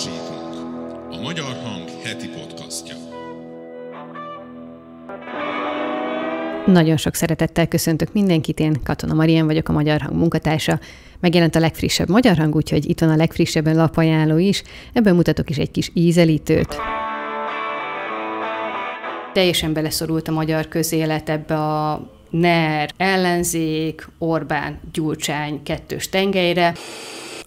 Síkunk, a Magyar Hang heti podcastja. Nagyon sok szeretettel köszöntök mindenkit, én Katona Marian vagyok, a Magyar Hang munkatársa. Megjelent a legfrissebb Magyar Hang, úgyhogy itt van a legfrissebb lapajánló is. Ebben mutatok is egy kis ízelítőt. Teljesen beleszorult a magyar közélet ebbe a NER, ellenzék, Orbán, Gyurcsány kettős tengelyre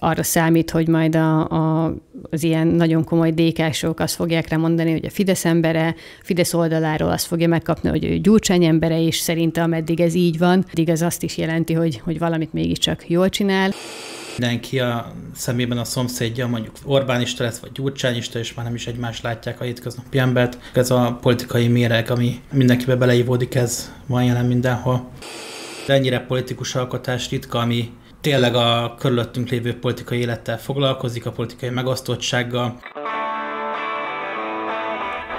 arra számít, hogy majd a, a, az ilyen nagyon komoly dékások azt fogják rá mondani, hogy a Fidesz embere, Fidesz oldaláról azt fogja megkapni, hogy ő Gyurcsány embere, és szerintem ameddig ez így van, addig az azt is jelenti, hogy, hogy valamit mégiscsak jól csinál. Mindenki a szemében a szomszédja, mondjuk Orbánista lesz, vagy Gyurcsányista, és már nem is egymás látják a hétköznapi embert. Ez a politikai méreg, ami mindenkibe beleívódik, ez van jelen mindenhol. De ennyire politikus alkotás ritka, ami tényleg a körülöttünk lévő politikai élettel foglalkozik, a politikai megosztottsággal.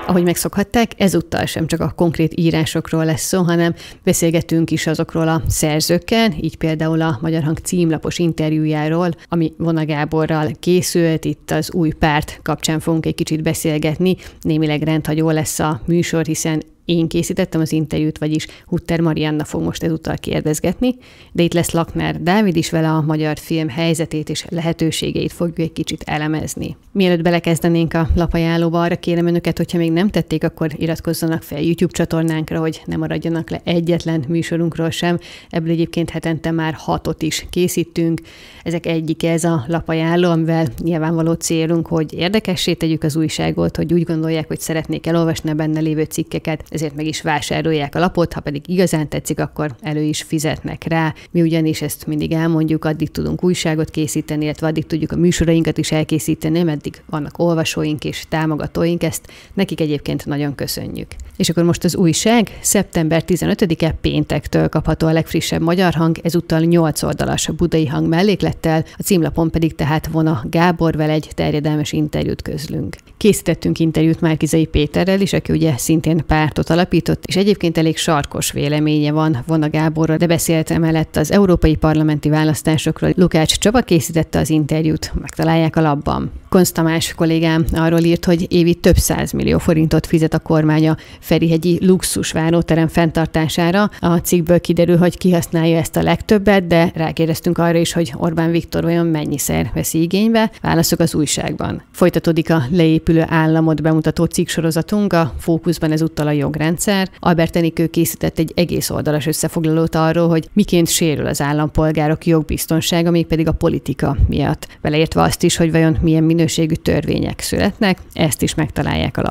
Ahogy megszokhatták, ezúttal sem csak a konkrét írásokról lesz szó, hanem beszélgetünk is azokról a szerzőkkel, így például a Magyar Hang címlapos interjújáról, ami Vona Gáborral készült, itt az új párt kapcsán fogunk egy kicsit beszélgetni, némileg rendhagyó lesz a műsor, hiszen én készítettem az interjút, vagyis Hutter Marianna fog most ezúttal kérdezgetni, de itt lesz Lakner Dávid is vele a magyar film helyzetét és lehetőségeit fogjuk egy kicsit elemezni. Mielőtt belekezdenénk a lapajánlóba, arra kérem önöket, hogyha még nem tették, akkor iratkozzanak fel YouTube csatornánkra, hogy ne maradjanak le egyetlen műsorunkról sem. Ebből egyébként hetente már hatot is készítünk. Ezek egyik ez a lapajánló, amivel nyilvánvaló célunk, hogy érdekessé tegyük az újságot, hogy úgy gondolják, hogy szeretnék elolvasni a benne lévő cikkeket, ezért meg is vásárolják a lapot, ha pedig igazán tetszik, akkor elő is fizetnek rá. Mi ugyanis ezt mindig elmondjuk, addig tudunk újságot készíteni, illetve addig tudjuk a műsorainkat is elkészíteni, meddig vannak olvasóink és támogatóink, ezt nekik egyébként nagyon köszönjük. És akkor most az újság szeptember 15-e péntektől kapható a legfrissebb magyar hang, ezúttal 8 oldalas budai hang melléklettel, a címlapon pedig tehát vona Gáborvel egy terjedelmes interjút közlünk. Készítettünk interjút Márkizai Péterrel is, aki ugye szintén pártot alapított, és egyébként elég sarkos véleménye van Vona Gáborra, de beszélt emellett az európai parlamenti választásokról. Lukács Csaba készítette az interjút, megtalálják a labban. Konz kollégám arról írt, hogy évi több millió forintot fizet a kormánya Ferihegyi luxus váróterem fenntartására. A cikkből kiderül, hogy kihasználja ezt a legtöbbet, de rákérdeztünk arra is, hogy Orbán Viktor olyan mennyiszer veszi igénybe. Válaszok az újságban. Folytatódik a leépülő államot bemutató cikksorozatunk, a fókuszban ezúttal a jogrendszer. Albert Enikő készített egy egész oldalas összefoglalót arról, hogy miként sérül az állampolgárok jogbiztonsága, még pedig a politika miatt. Beleértve azt is, hogy vajon milyen minőségű törvények születnek, ezt is megtalálják a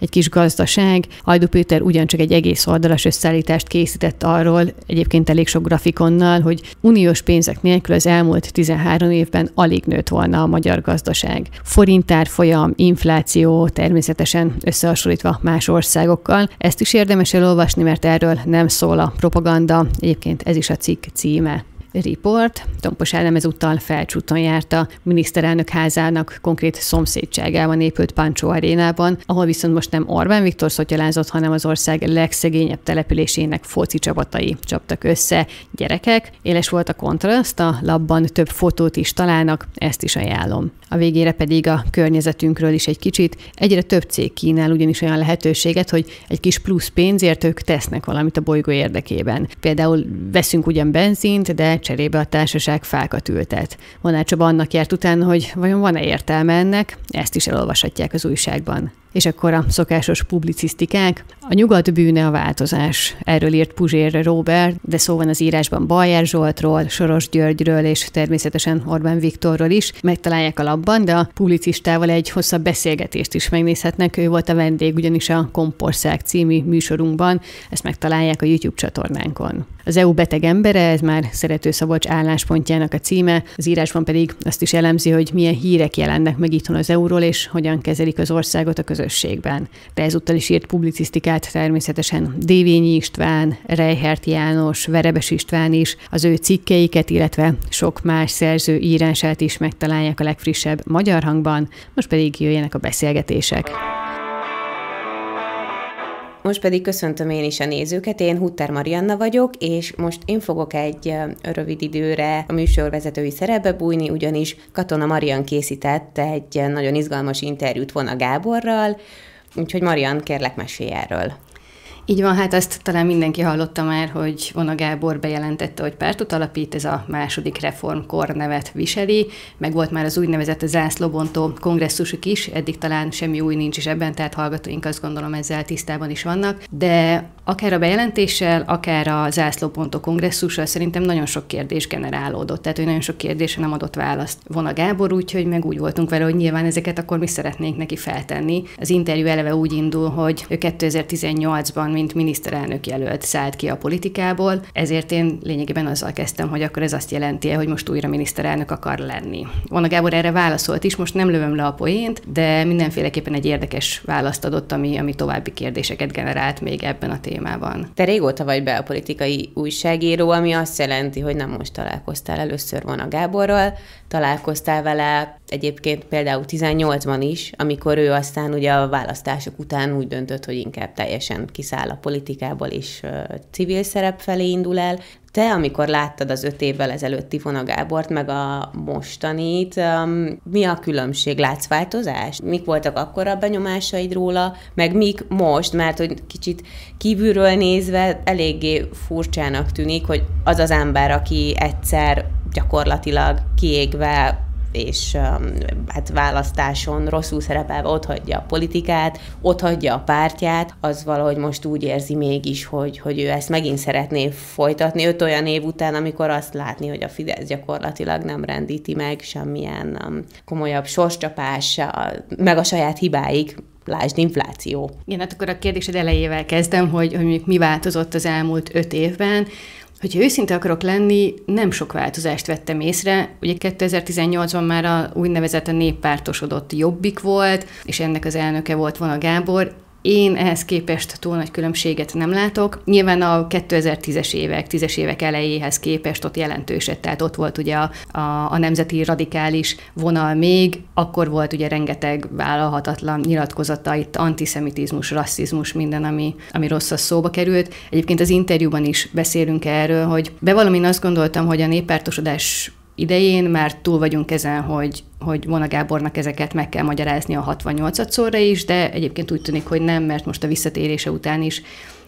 egy kis gazdaság. Ajdu Péter ugyancsak egy egész oldalas összeállítást készített arról, egyébként elég sok grafikonnal, hogy uniós pénzek nélkül az elmúlt 13 évben alig nőtt volna a magyar gazdaság. Forintár folyam, infláció, természetesen összehasonlítva más országokkal. Ezt is érdemes elolvasni, mert erről nem szól a propaganda. Egyébként ez is a cikk címe. Report. Tompos Ádám ezúttal felcsúton járt a miniszterelnök házának konkrét szomszédságában épült Pancsó arénában, ahol viszont most nem Orbán Viktor szotyalázott, hanem az ország legszegényebb településének foci csapatai csaptak össze. Gyerekek, éles volt a kontraszt, a labban több fotót is találnak, ezt is ajánlom. A végére pedig a környezetünkről is egy kicsit. Egyre több cég kínál ugyanis olyan lehetőséget, hogy egy kis plusz pénzért ők tesznek valamit a bolygó érdekében. Például veszünk ugyan benzint, de cserébe a társaság fákat ültet. Vonál Csaba annak járt utána, hogy vajon van-e értelme ennek, ezt is elolvashatják az újságban. És akkor a szokásos publicisztikák. A nyugat bűne a változás. Erről írt Puzsér Robert, de szó van az írásban Bajer Zsoltról, Soros Györgyről és természetesen Orbán Viktorról is. Megtalálják a labban, de a publicistával egy hosszabb beszélgetést is megnézhetnek. Ő volt a vendég ugyanis a Kompország című műsorunkban. Ezt megtalálják a YouTube csatornánkon. Az EU beteg embere, ez már Szerető Szabolcs álláspontjának a címe, az írásban pedig azt is elemzi, hogy milyen hírek jelennek meg itthon az euról, és hogyan kezelik az országot a közösségben. De ezúttal is írt publicisztikát természetesen Dévényi István, Reihert János, Verebes István is, az ő cikkeiket, illetve sok más szerző írását is megtalálják a legfrissebb magyar hangban, most pedig jöjjenek a beszélgetések. Most pedig köszöntöm én is a nézőket, én Hutter Marianna vagyok, és most én fogok egy rövid időre a műsorvezetői szerepbe bújni, ugyanis Katona Marian készített egy nagyon izgalmas interjút Vona Gáborral, úgyhogy Marian, kérlek mesélj erről. Így van, hát ezt talán mindenki hallotta már, hogy Vona Gábor bejelentette, hogy pártot alapít, ez a második reformkor nevet viseli, meg volt már az úgynevezett zászlóbontó kongresszusuk is, eddig talán semmi új nincs is ebben, tehát hallgatóink azt gondolom ezzel tisztában is vannak, de akár a bejelentéssel, akár a zászlópontó kongresszussal szerintem nagyon sok kérdés generálódott, tehát hogy nagyon sok kérdésre nem adott választ Vona Gábor, úgyhogy meg úgy voltunk vele, hogy nyilván ezeket akkor mi szeretnénk neki feltenni. Az interjú eleve úgy indul, hogy ő 2018-ban mint miniszterelnök jelölt szállt ki a politikából, ezért én lényegében azzal kezdtem, hogy akkor ez azt jelenti, hogy most újra miniszterelnök akar lenni. Vona Gábor erre válaszolt is, most nem lövöm le a poént, de mindenféleképpen egy érdekes választ adott, ami, ami további kérdéseket generált még ebben a témában. Te régóta vagy be a politikai újságíró, ami azt jelenti, hogy nem most találkoztál először Vona Gáborral, találkoztál vele egyébként például 18-ban is, amikor ő aztán ugye a választások után úgy döntött, hogy inkább teljesen kiszáll a politikából és civil szerep felé indul el. Te, amikor láttad az öt évvel ezelőtti Ivona Gábort, meg a mostanit, mi a különbség? Látsz változás? Mik voltak akkor a benyomásaid róla, meg mik most? Mert hogy kicsit kívülről nézve eléggé furcsának tűnik, hogy az az ember, aki egyszer gyakorlatilag kiégve és um, hát választáson rosszul szerepelve ott hagyja a politikát, ott hagyja a pártját, az valahogy most úgy érzi mégis, hogy, hogy ő ezt megint szeretné folytatni öt olyan év után, amikor azt látni, hogy a Fidesz gyakorlatilag nem rendíti meg semmilyen um, komolyabb sorscsapás, meg a saját hibáig lásd infláció. Igen, hát akkor a kérdésed elejével kezdem, hogy, hogy mi változott az elmúlt öt évben. Hogyha őszinte akarok lenni, nem sok változást vettem észre. Ugye 2018-ban már a úgynevezett a néppártosodott jobbik volt, és ennek az elnöke volt volna Gábor. Én ehhez képest túl nagy különbséget nem látok. Nyilván a 2010-es évek, 10-es évek elejéhez képest ott jelentősebb, tehát ott volt ugye a, a, a nemzeti radikális vonal még, akkor volt ugye rengeteg vállalhatatlan nyilatkozata, itt antiszemitizmus, rasszizmus, minden, ami, ami rossz szóba került. Egyébként az interjúban is beszélünk erről, hogy bevallom, én azt gondoltam, hogy a néppártosodás idején már túl vagyunk ezen, hogy, hogy Vona Gábornak ezeket meg kell magyarázni a 68 szóra is, de egyébként úgy tűnik, hogy nem, mert most a visszatérése után is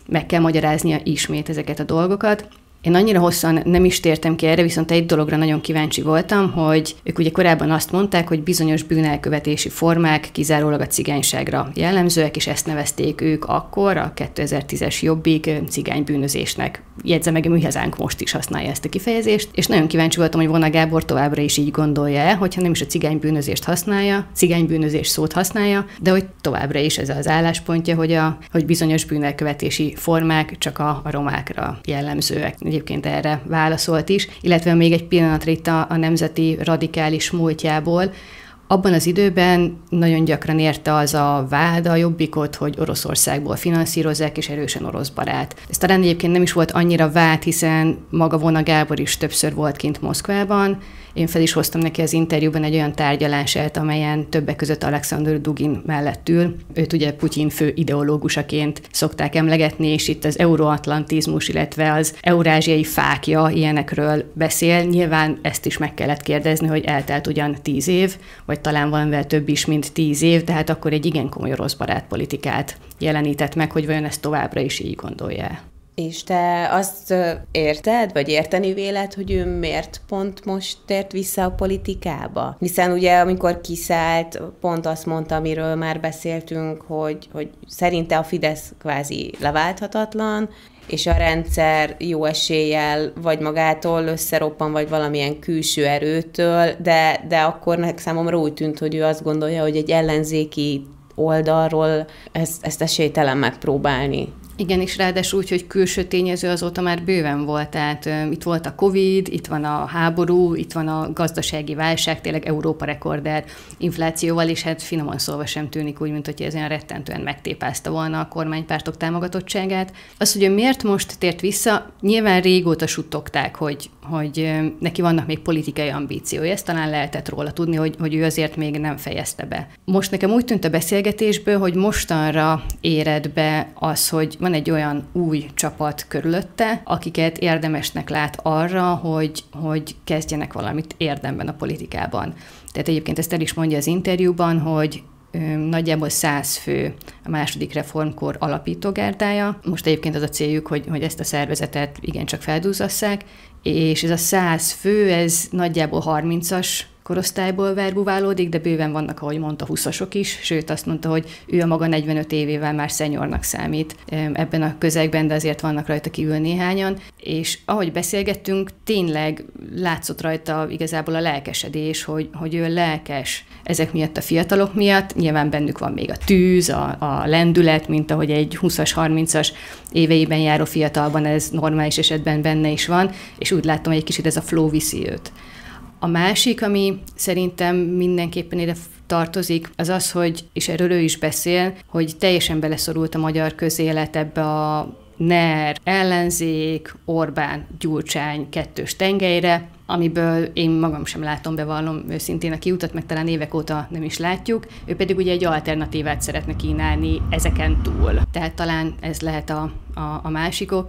meg kell magyaráznia ismét ezeket a dolgokat. Én annyira hosszan nem is tértem ki erre, viszont egy dologra nagyon kíváncsi voltam, hogy ők ugye korábban azt mondták, hogy bizonyos bűnelkövetési formák kizárólag a cigányságra jellemzőek, és ezt nevezték ők akkor, a 2010-es jobbik cigánybűnözésnek. Jegyze meg, a műhezánk most is használja ezt a kifejezést, és nagyon kíváncsi voltam, hogy Vona Gábor továbbra is így gondolja-e, hogyha nem is a cigánybűnözést használja, cigánybűnözés szót használja, de hogy továbbra is ez az álláspontja, hogy, a, hogy bizonyos bűnelkövetési formák csak a, a romákra jellemzőek egyébként erre válaszolt is, illetve még egy pillanatra itt a, a nemzeti radikális múltjából, abban az időben nagyon gyakran érte az a vád a jobbikot, hogy Oroszországból finanszírozzák, és erősen orosz barát. Ez talán egyébként nem is volt annyira vád, hiszen maga Vona Gábor is többször volt kint Moszkvában, én fel is hoztam neki az interjúban egy olyan tárgyalását, amelyen többek között Alexander Dugin mellett ül. Őt ugye Putyin fő ideológusaként szokták emlegetni, és itt az euroatlantizmus, illetve az eurázsiai fákja ilyenekről beszél. Nyilván ezt is meg kellett kérdezni, hogy eltelt ugyan tíz év, vagy talán valamivel több is, mint tíz év, tehát akkor egy igen komoly orosz barátpolitikát jelenített meg, hogy vajon ezt továbbra is így gondolja. És te azt érted, vagy érteni véled, hogy ő miért pont most tért vissza a politikába? Hiszen ugye, amikor kiszállt, pont azt mondta, amiről már beszéltünk, hogy, hogy szerinte a Fidesz kvázi leválthatatlan, és a rendszer jó eséllyel vagy magától összeroppan, vagy valamilyen külső erőtől, de, de akkor számomra úgy tűnt, hogy ő azt gondolja, hogy egy ellenzéki oldalról ezt, ezt esélytelen megpróbálni. Igen, és ráadásul úgy, hogy külső tényező azóta már bőven volt. Tehát uh, itt volt a Covid, itt van a háború, itt van a gazdasági válság, tényleg Európa rekorder inflációval, és hát finoman szólva sem tűnik úgy, mint hogy ez olyan rettentően megtépázta volna a kormánypártok támogatottságát. Az, hogy miért most tért vissza, nyilván régóta suttogták, hogy, hogy neki vannak még politikai ambíciói. Ezt talán lehetett róla tudni, hogy, hogy ő azért még nem fejezte be. Most nekem úgy tűnt a beszélgetésből, hogy mostanra éred be az, hogy van egy olyan új csapat körülötte, akiket érdemesnek lát arra, hogy, hogy kezdjenek valamit érdemben a politikában. Tehát egyébként ezt el is mondja az interjúban, hogy nagyjából száz fő a második reformkor alapítógárdája. Most egyébként az a céljuk, hogy, hogy ezt a szervezetet igencsak feldúzasszák, és ez a száz fő, ez nagyjából 30-as korosztályból verbuválódik, de bőven vannak, ahogy mondta, 20 is, sőt azt mondta, hogy ő a maga 45 évével már szenyornak számít ebben a közegben, de azért vannak rajta kívül néhányan, és ahogy beszélgettünk, tényleg látszott rajta igazából a lelkesedés, hogy, hogy ő lelkes ezek miatt a fiatalok miatt, nyilván bennük van még a tűz, a, a lendület, mint ahogy egy 20-as, 30-as éveiben járó fiatalban ez normális esetben benne is van, és úgy látom, hogy egy kicsit ez a flow viszi őt. A másik, ami szerintem mindenképpen ide tartozik, az az, hogy, és erről ő is beszél, hogy teljesen beleszorult a magyar közélet ebbe a NER, ellenzék, Orbán, Gyurcsány kettős tengelyre, amiből én magam sem látom, bevallom őszintén a kiutat, meg talán évek óta nem is látjuk. Ő pedig ugye egy alternatívát szeretne kínálni ezeken túl. Tehát talán ez lehet a, a, a másikok.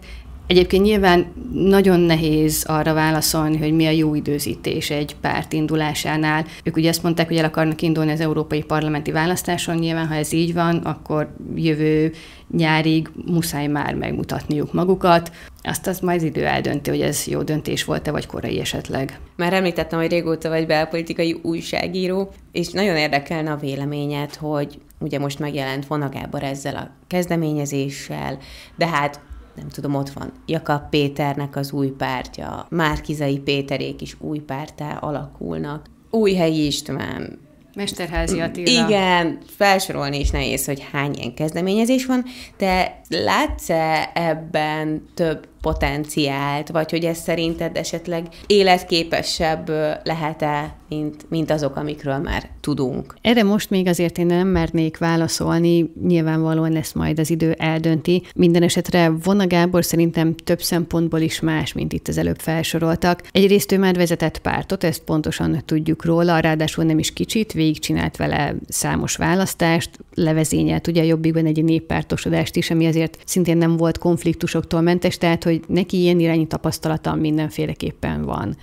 Egyébként nyilván nagyon nehéz arra válaszolni, hogy mi a jó időzítés egy párt indulásánál. Ők ugye azt mondták, hogy el akarnak indulni az európai parlamenti választáson, nyilván ha ez így van, akkor jövő nyárig muszáj már megmutatniuk magukat. Azt az majd az idő eldönti, hogy ez jó döntés volt-e, vagy korai esetleg. Már említettem, hogy régóta vagy belpolitikai újságíró, és nagyon érdekelne a véleményed, hogy ugye most megjelent Vona Gábor ezzel a kezdeményezéssel, de hát nem tudom, ott van Jakab Péternek az új pártja, Márkizai Péterék is új pártá alakulnak, Újhelyi István, Mesterházi Attila. Igen, felsorolni is nehéz, hogy hány ilyen kezdeményezés van, de látsz-e ebben több potenciált, vagy hogy ez szerinted esetleg életképesebb lehet-e, mint, mint azok, amikről már tudunk? Erre most még azért én nem mernék válaszolni, nyilvánvalóan lesz majd az idő eldönti. Minden esetre Vona Gábor szerintem több szempontból is más, mint itt az előbb felsoroltak. Egyrészt ő már vezetett pártot, ezt pontosan tudjuk róla, ráadásul nem is kicsit, végigcsinált vele számos választást, levezényelt ugye a jobbikban egy néppártosodást is, ami azért szintén nem volt konfliktusoktól mentes, tehát hogy neki ilyen irányi tapasztalata mindenféleképpen van.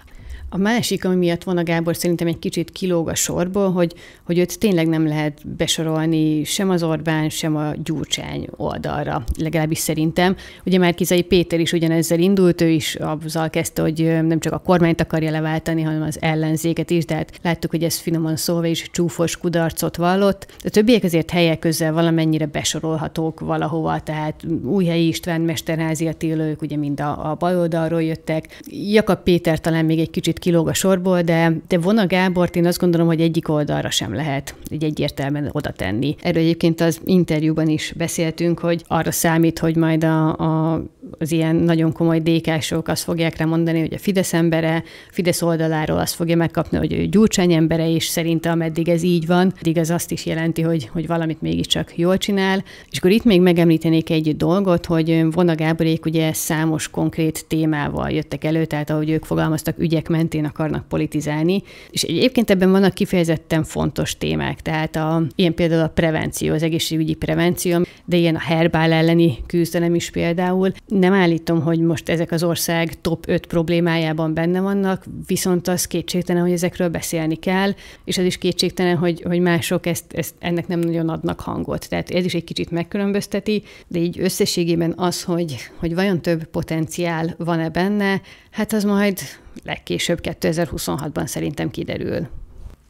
A másik, ami miatt van a Gábor szerintem egy kicsit kilóg a sorból, hogy, hogy őt tényleg nem lehet besorolni sem az Orbán, sem a Gyurcsány oldalra, legalábbis szerintem. Ugye már Kizai Péter is ugyanezzel indult, ő is azzal kezdte, hogy nem csak a kormányt akarja leváltani, hanem az ellenzéket is, de hát láttuk, hogy ez finoman szólva is csúfos kudarcot vallott. A többiek azért helyek közel valamennyire besorolhatók valahova, tehát Újhelyi István, Mesterházi Attila, ők ugye mind a, a baloldalról jöttek. Jakab Péter talán még egy kicsit kicsit kilóg a sorból, de, de Vona Gábort én azt gondolom, hogy egyik oldalra sem lehet így egyértelműen oda tenni. Erről egyébként az interjúban is beszéltünk, hogy arra számít, hogy majd a, a, az ilyen nagyon komoly dékások azt fogják rá mondani, hogy a Fidesz embere, Fidesz oldaláról azt fogja megkapni, hogy ő Gyurcsány embere, és szerinte ameddig ez így van, addig az azt is jelenti, hogy, hogy valamit mégiscsak jól csinál. És akkor itt még megemlítenék egy dolgot, hogy Vona Gáborék ugye számos konkrét témával jöttek elő, tehát ahogy ők fogalmaztak, ügyek mentén akarnak politizálni, és egyébként ebben vannak kifejezetten fontos témák, tehát a, ilyen például a prevenció, az egészségügyi prevenció, de ilyen a herbál elleni küzdelem is például. Nem állítom, hogy most ezek az ország top 5 problémájában benne vannak, viszont az kétségtelen, hogy ezekről beszélni kell, és az is kétségtelen, hogy, hogy mások ezt, ezt ennek nem nagyon adnak hangot. Tehát ez is egy kicsit megkülönbözteti, de így összességében az, hogy, hogy vajon több potenciál van-e benne, hát az majd legkésőbb 2026-ban szerintem kiderül.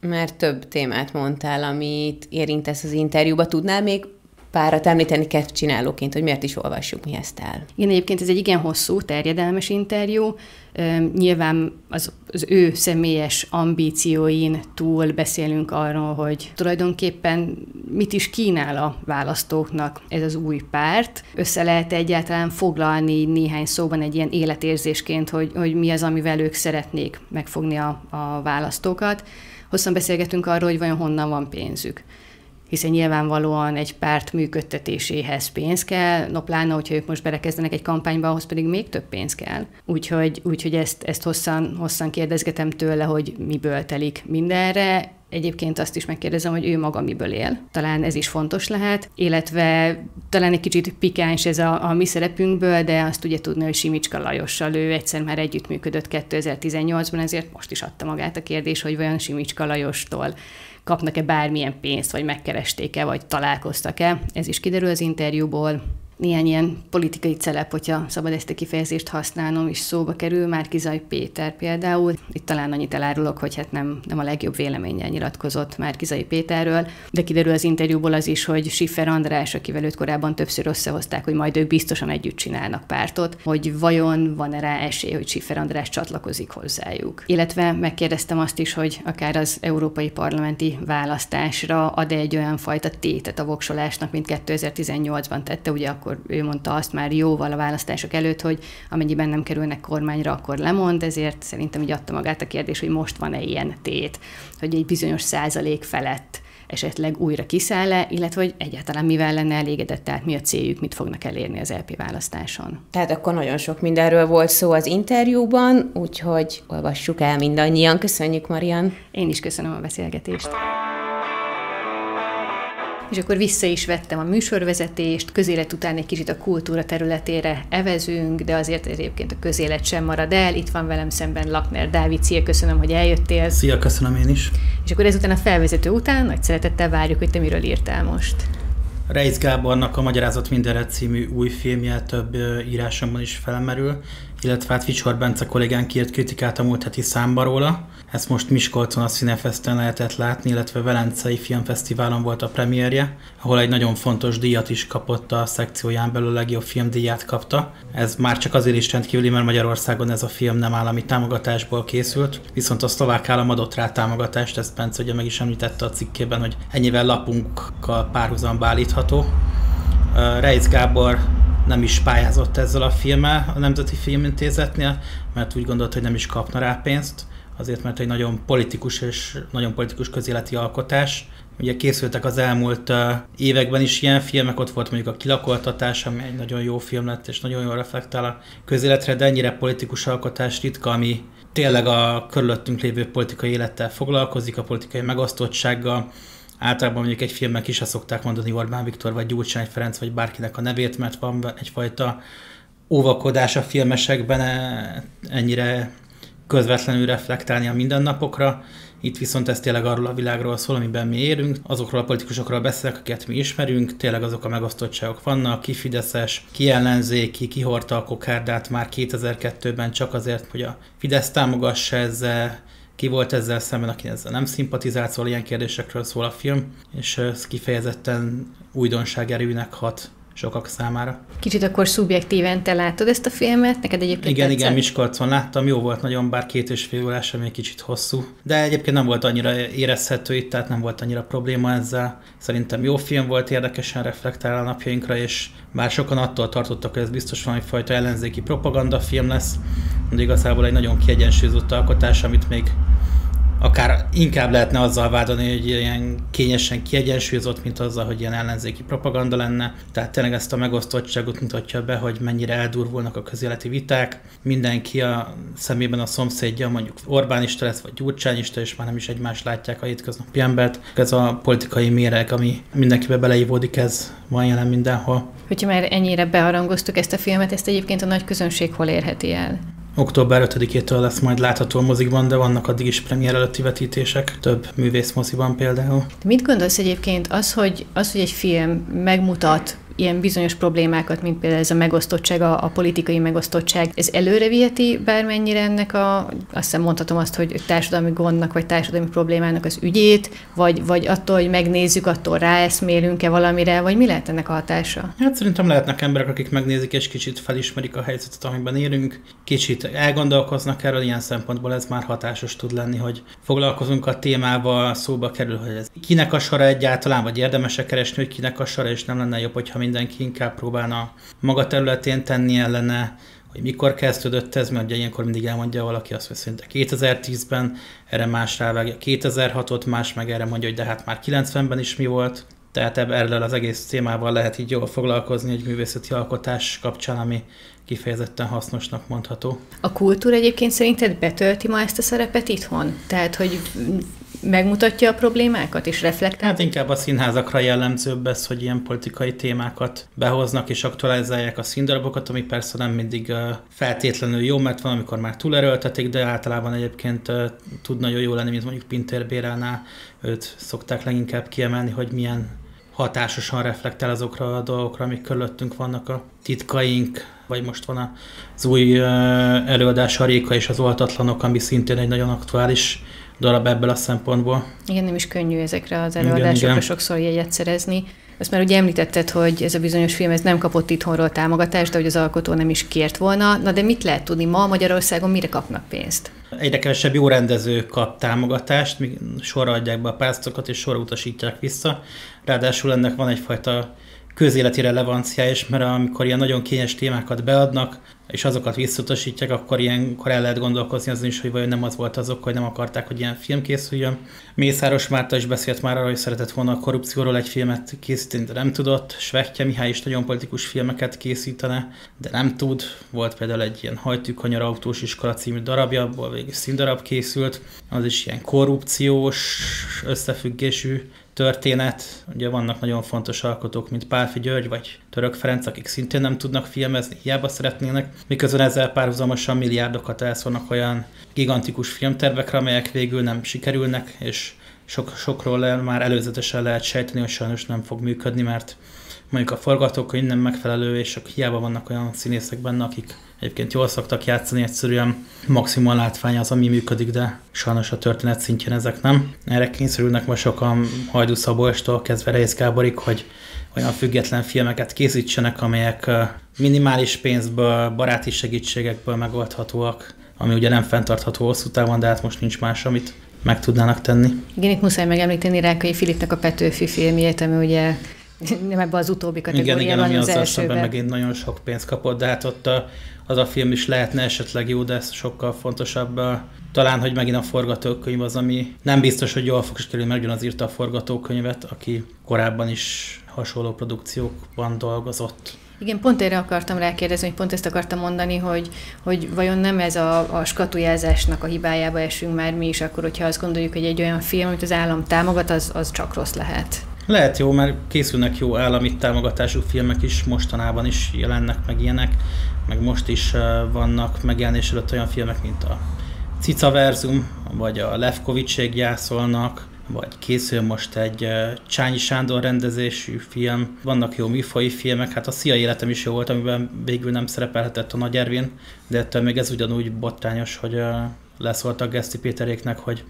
Mert több témát mondtál, amit érintesz az interjúba. Tudnál még párat említeni csinálóként, hogy miért is olvassuk mi ezt el. Igen, egyébként ez egy igen hosszú, terjedelmes interjú. Nyilván az, az ő személyes ambícióin túl beszélünk arról, hogy tulajdonképpen mit is kínál a választóknak ez az új párt. Össze lehet egyáltalán foglalni néhány szóban egy ilyen életérzésként, hogy, hogy mi az, amivel ők szeretnék megfogni a, a választókat. Hosszan beszélgetünk arról, hogy vajon honnan van pénzük hiszen nyilvánvalóan egy párt működtetéséhez pénz kell, no pláne, hogyha ők most belekezdenek egy kampányba, ahhoz pedig még több pénz kell. Úgyhogy, úgyhogy ezt, ezt hosszan, hosszan kérdezgetem tőle, hogy miből telik mindenre, Egyébként azt is megkérdezem, hogy ő maga miből él. Talán ez is fontos lehet, illetve talán egy kicsit pikáns ez a, a mi szerepünkből, de azt ugye tudni, hogy Simicska Lajossal ő egyszer már együttműködött 2018-ban, ezért most is adta magát a kérdés, hogy vajon Simicska Lajostól kapnak-e bármilyen pénzt, vagy megkeresték-e, vagy találkoztak-e. Ez is kiderül az interjúból néhány ilyen politikai celep, hogyha szabad ezt a kifejezést használnom, is szóba kerül, már Kizaj Péter például. Itt talán annyit elárulok, hogy hát nem, nem a legjobb véleménnyel nyilatkozott már Kizai Péterről, de kiderül az interjúból az is, hogy Siffer András, akivel őt korábban többször összehozták, hogy majd ők biztosan együtt csinálnak pártot, hogy vajon van-e rá esély, hogy Siffer András csatlakozik hozzájuk. Illetve megkérdeztem azt is, hogy akár az európai parlamenti választásra ad-e egy olyan fajta tétet a voksolásnak, mint 2018-ban tette, ugye akkor akkor ő mondta azt már jóval a választások előtt, hogy amennyiben nem kerülnek kormányra, akkor lemond, ezért szerintem így adta magát a kérdés, hogy most van-e ilyen tét, hogy egy bizonyos százalék felett esetleg újra kiszáll-e, illetve hogy egyáltalán mivel lenne elégedett, tehát mi a céljuk, mit fognak elérni az LP választáson. Tehát akkor nagyon sok mindenről volt szó az interjúban, úgyhogy olvassuk el mindannyian. Köszönjük, Marian! Én is köszönöm a beszélgetést! És akkor vissza is vettem a műsorvezetést, közélet után egy kicsit a kultúra területére evezünk, de azért egyébként a közélet sem marad el. Itt van velem szemben Lakner Dávid. Szia, köszönöm, hogy eljöttél. Szia, köszönöm én is. És akkor ezután a felvezető után nagy szeretettel várjuk, hogy te miről írtál most. Reis Gábornak a Magyarázat mindenre című új filmje több írásomban is felmerül, illetve hát Vicsor Bence kollégánk írt kritikát a múlt heti számba róla. Ezt most Miskolcon a Cinefesten lehetett látni, illetve Velencei Filmfesztiválon volt a premierje, ahol egy nagyon fontos díjat is kapott a szekcióján belül, a legjobb filmdíját kapta. Ez már csak azért is rendkívüli, mert Magyarországon ez a film nem állami támogatásból készült, viszont a szlovák állam adott rá támogatást, ezt Bence ugye meg is említette a cikkében, hogy ennyivel lapunkkal párhuzamba állítható. Reis Gábor nem is pályázott ezzel a filmmel a Nemzeti Filmintézetnél, mert úgy gondolt, hogy nem is kapna rá pénzt, azért mert egy nagyon politikus és nagyon politikus közéleti alkotás. Ugye készültek az elmúlt években is ilyen filmek, ott volt mondjuk a Kilakoltatás, ami egy nagyon jó film lett, és nagyon jól reflektál a közéletre, de ennyire politikus alkotás ritka, ami tényleg a körülöttünk lévő politikai élettel foglalkozik, a politikai megosztottsággal, Általában mondjuk egy filmben is szokták mondani Orbán Viktor, vagy Gyurcsány Ferenc, vagy bárkinek a nevét, mert van egyfajta óvakodás a filmesekben e, ennyire közvetlenül reflektálni a mindennapokra. Itt viszont ez tényleg arról a világról szól, amiben mi érünk, azokról a politikusokról beszélek, akiket mi ismerünk, tényleg azok a megosztottságok vannak, ki Fideszes, ki ellenzéki, ki hordta a kokárdát már 2002-ben csak azért, hogy a Fidesz támogassa ezzel, ki volt ezzel szemben, aki ezzel nem szimpatizált, szóval ilyen kérdésekről szól a film, és ez kifejezetten újdonság erőnek hat sokak számára. Kicsit akkor szubjektíven te látod ezt a filmet? Neked egyébként Igen, tetszett? igen, Miskolcon láttam, jó volt nagyon, bár két és fél órás, ami egy kicsit hosszú. De egyébként nem volt annyira érezhető itt, tehát nem volt annyira probléma ezzel. Szerintem jó film volt, érdekesen reflektál a napjainkra, és bár sokan attól tartottak, hogy ez biztos valami fajta ellenzéki propaganda film lesz, de igazából egy nagyon kiegyensúlyozott alkotás, amit még akár inkább lehetne azzal vádolni, hogy ilyen kényesen kiegyensúlyozott, mint azzal, hogy ilyen ellenzéki propaganda lenne. Tehát tényleg ezt a megosztottságot mutatja be, hogy mennyire eldurvulnak a közéleti viták. Mindenki a szemében a szomszédja, mondjuk Orbánista lesz, vagy Gyurcsányista, és már nem is egymást látják a hétköznapi embert. Ez a politikai méreg, ami mindenkibe beleívódik, ez van jelen mindenhol. Hogyha már ennyire beharangoztuk ezt a filmet, ezt egyébként a nagy közönség hol érheti el? Október 5-től lesz majd látható a mozikban, de vannak addig is premier előtti vetítések, több művész moziban például. Mit gondolsz egyébként az, hogy, az, hogy egy film megmutat ilyen bizonyos problémákat, mint például ez a megosztottság, a, a politikai megosztottság, ez előre viheti bármennyire ennek a, azt hiszem mondhatom azt, hogy társadalmi gondnak, vagy társadalmi problémának az ügyét, vagy, vagy attól, hogy megnézzük, attól ráeszmélünk-e valamire, vagy mi lehet ennek a hatása? Hát szerintem lehetnek emberek, akik megnézik és kicsit felismerik a helyzetet, amiben élünk, kicsit elgondolkoznak erről, ilyen szempontból ez már hatásos tud lenni, hogy foglalkozunk a témával, szóba kerül, hogy ez kinek a sora egyáltalán, vagy érdemes keresni, hogy kinek a sora, és nem lenne jobb, hogyha mindenki inkább próbálna maga területén tenni ellene, hogy mikor kezdődött ez, mert ugye ilyenkor mindig elmondja valaki azt, hogy szerinte 2010-ben erre más rávágja, 2006-ot más meg erre mondja, hogy de hát már 90-ben is mi volt. Tehát erről az egész témával lehet így jól foglalkozni egy művészeti alkotás kapcsán, ami kifejezetten hasznosnak mondható. A kultúra egyébként szerinted betölti ma ezt a szerepet itthon? Tehát, hogy megmutatja a problémákat és reflektál? Hát inkább a színházakra jellemzőbb ez, hogy ilyen politikai témákat behoznak és aktualizálják a színdarabokat, ami persze nem mindig feltétlenül jó, mert van, amikor már túlerőltetik, de általában egyébként tud nagyon jó lenni, mint mondjuk Pintér Béránál, őt szokták leginkább kiemelni, hogy milyen hatásosan reflektál azokra a dolgokra, amik körülöttünk vannak a titkaink, vagy most van az új előadás a Réka és az oltatlanok, ami szintén egy nagyon aktuális darab ebből a szempontból. Igen, nem is könnyű ezekre az előadásokra igen, igen. sokszor jegyet szerezni. Azt már ugye említetted, hogy ez a bizonyos film ez nem kapott itthonról támogatást, de hogy az alkotó nem is kért volna. Na de mit lehet tudni ma Magyarországon, mire kapnak pénzt? Egyre kevesebb jó rendező kap támogatást, sorra adják be a pásztokat, és sorra utasítják vissza. Ráadásul ennek van egyfajta közéleti relevancia is, mert amikor ilyen nagyon kényes témákat beadnak, és azokat visszutasítják, akkor ilyenkor el lehet gondolkozni azon is, hogy vajon nem az volt azok, hogy nem akarták, hogy ilyen film készüljön. Mészáros Márta is beszélt már arról, hogy szeretett volna a korrupcióról egy filmet készíteni, de nem tudott. Svehke Mihály is nagyon politikus filmeket készítene, de nem tud. Volt például egy ilyen hajtűkanyar autós iskola című darabja, abból végig színdarab készült. Az is ilyen korrupciós összefüggésű történet. Ugye vannak nagyon fontos alkotók, mint Pálfi György vagy Török Ferenc, akik szintén nem tudnak filmezni, hiába szeretnének, miközben ezzel párhuzamosan milliárdokat elszólnak olyan gigantikus filmtervekre, amelyek végül nem sikerülnek, és sok, sokról már előzetesen lehet sejteni, hogy sajnos nem fog működni, mert mondjuk a forgatókönyv nem megfelelő, és hiába vannak olyan színészek benne, akik egyébként jól szoktak játszani, egyszerűen maximum látvány az, ami működik, de sajnos a történet szintjén ezek nem. Erre kényszerülnek most sokan Hajdú Szabolcstól kezdve Reis Gáborig, hogy olyan független filmeket készítsenek, amelyek minimális pénzből, baráti segítségekből megoldhatóak, ami ugye nem fenntartható hosszú távon, de hát most nincs más, amit meg tudnának tenni. Igen, itt muszáj megemlíteni Rákai Filipnek a Petőfi filmjét, ami ugye nem ebbe az utóbbi kategóriában igen, igen, ami az, az elsőben megint nagyon sok pénzt kapott, de hát ott a, az a film is lehetne esetleg jó, de ez sokkal fontosabb. Talán, hogy megint a forgatókönyv az, ami nem biztos, hogy jól fog sikerülni, mert az írta a forgatókönyvet, aki korábban is hasonló produkciókban dolgozott. Igen, pont erre akartam rákérdezni, hogy pont ezt akartam mondani, hogy, hogy vajon nem ez a, a skatujázásnak a hibájába esünk már mi is, akkor, hogyha azt gondoljuk, hogy egy olyan film, amit az állam támogat, az, az csak rossz lehet. Lehet jó, mert készülnek jó állami támogatású filmek is, mostanában is jelennek meg ilyenek, meg most is vannak megjelenés előtt olyan filmek, mint a Cica Verzum, vagy a Levkovics gyászolnak, vagy készül most egy Csányi Sándor rendezésű film, vannak jó műfai filmek, hát a Szia életem is jó volt, amiben végül nem szerepelhetett a Nagy Ervin, de ettől még ez ugyanúgy bottányos, hogy leszóltak Geszti Péteréknek, hogy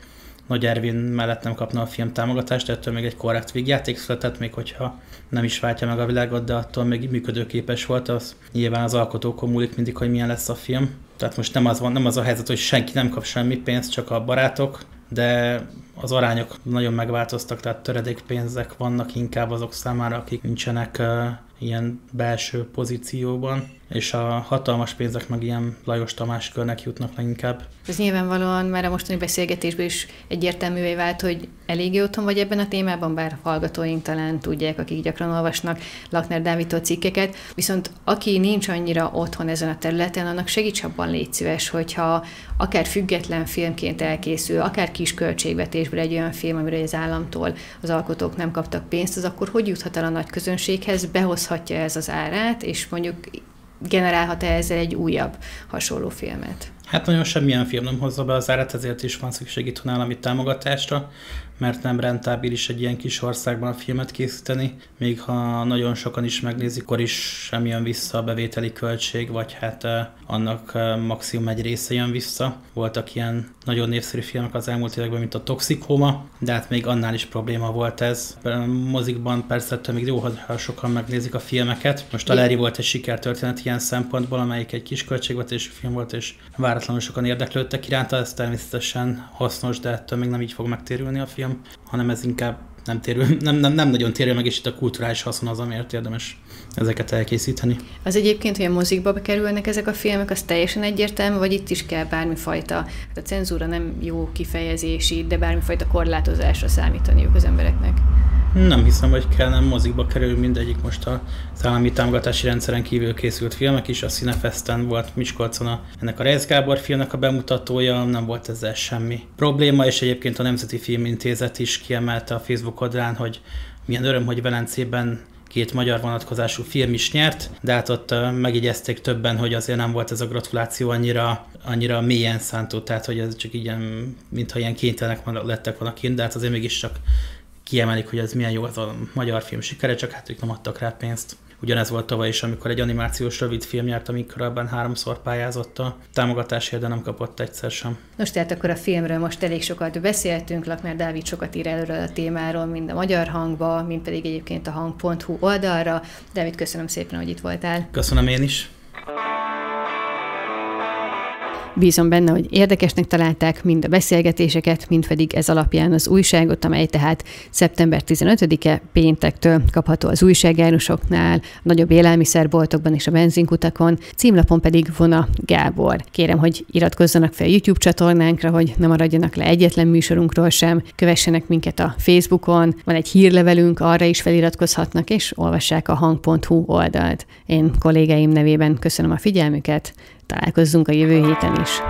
nagy Ervin mellett nem kapna a film támogatást, de ettől még egy korrekt végjáték született, még hogyha nem is váltja meg a világot, de attól még működőképes volt, az nyilván az alkotókon múlik mindig, hogy milyen lesz a film. Tehát most nem az, van, nem az a helyzet, hogy senki nem kap semmi pénzt, csak a barátok, de az arányok nagyon megváltoztak, tehát töredékpénzek vannak inkább azok számára, akik nincsenek uh, ilyen belső pozícióban és a hatalmas pénzek meg ilyen Lajos Tamás körnek jutnak leginkább. Ez nyilvánvalóan már a mostani beszélgetésből is egyértelművé vált, hogy eléggé otthon vagy ebben a témában, bár hallgatóink talán tudják, akik gyakran olvasnak Lakner Dávidtól cikkeket, viszont aki nincs annyira otthon ezen a területen, annak segíts abban légy szíves, hogyha akár független filmként elkészül, akár kis költségvetésből egy olyan film, amire az államtól az alkotók nem kaptak pénzt, az akkor hogy juthat el a nagy közönséghez, behozhatja ez az árát, és mondjuk generálhat-e ezzel egy újabb hasonló filmet? Hát nagyon semmilyen film nem hozza be az árat, ezért is van szükség itthon állami támogatásra, mert nem rentábilis egy ilyen kis országban filmet készíteni, még ha nagyon sokan is megnézik, akkor is sem jön vissza a bevételi költség, vagy hát annak maximum egy része jön vissza. Voltak ilyen nagyon népszerű filmek az elmúlt években, mint a Toxic Homa, de hát még annál is probléma volt ez. A mozikban persze még jó, ha sokan megnézik a filmeket. Most a Larry volt egy sikertörténet ilyen szempontból, amelyik egy kis költségvetésű film volt, és váratlanul sokan érdeklődtek iránta, ez természetesen hasznos, de ettől még nem így fog megtérülni a film, hanem ez inkább nem, térül, nem, nem, nem nagyon térül meg, és itt a kulturális haszon az, amiért érdemes ezeket elkészíteni. Az egyébként, hogy a mozikba bekerülnek ezek a filmek, az teljesen egyértelmű, vagy itt is kell bármifajta, hát a cenzúra nem jó kifejezési, de bármifajta korlátozásra számítaniuk az embereknek? Nem hiszem, hogy kellene mozikba kerül mindegyik most a állami támogatási rendszeren kívül készült filmek is. A Cinefesten volt Miskolcon a, ennek a Reis Gábor filmnek a bemutatója, nem volt ezzel semmi probléma, és egyébként a Nemzeti Filmintézet is kiemelte a Facebook oldalán, hogy milyen öröm, hogy Velencében két magyar vonatkozású film is nyert, de hát ott megjegyezték többen, hogy azért nem volt ez a gratuláció annyira, annyira mélyen szántó, tehát hogy ez csak ilyen, mintha ilyen kénytelenek lettek volna kint, de hát azért mégiscsak kiemelik, hogy ez milyen jó az a magyar film sikere, csak hát ők nem adtak rá pénzt. Ugyanez volt tavaly is, amikor egy animációs rövid film nyert, ami korábban háromszor pályázott a támogatásért, de nem kapott egyszer sem. Most tehát akkor a filmről most elég sokat beszéltünk, Lakmer Dávid sokat ír előről a témáról, mind a magyar hangba, mind pedig egyébként a hang.hu oldalra. Dávid, köszönöm szépen, hogy itt voltál. Köszönöm én is. Bízom benne, hogy érdekesnek találták mind a beszélgetéseket, mind pedig ez alapján az újságot, amely tehát szeptember 15-e péntektől kapható az újságárusoknál, a nagyobb élelmiszerboltokban és a benzinkutakon, címlapon pedig Vona Gábor. Kérem, hogy iratkozzanak fel YouTube csatornánkra, hogy ne maradjanak le egyetlen műsorunkról sem, kövessenek minket a Facebookon, van egy hírlevelünk, arra is feliratkozhatnak, és olvassák a hang.hu oldalt. Én kollégáim nevében köszönöm a figyelmüket, Találkozzunk a jövő héten is.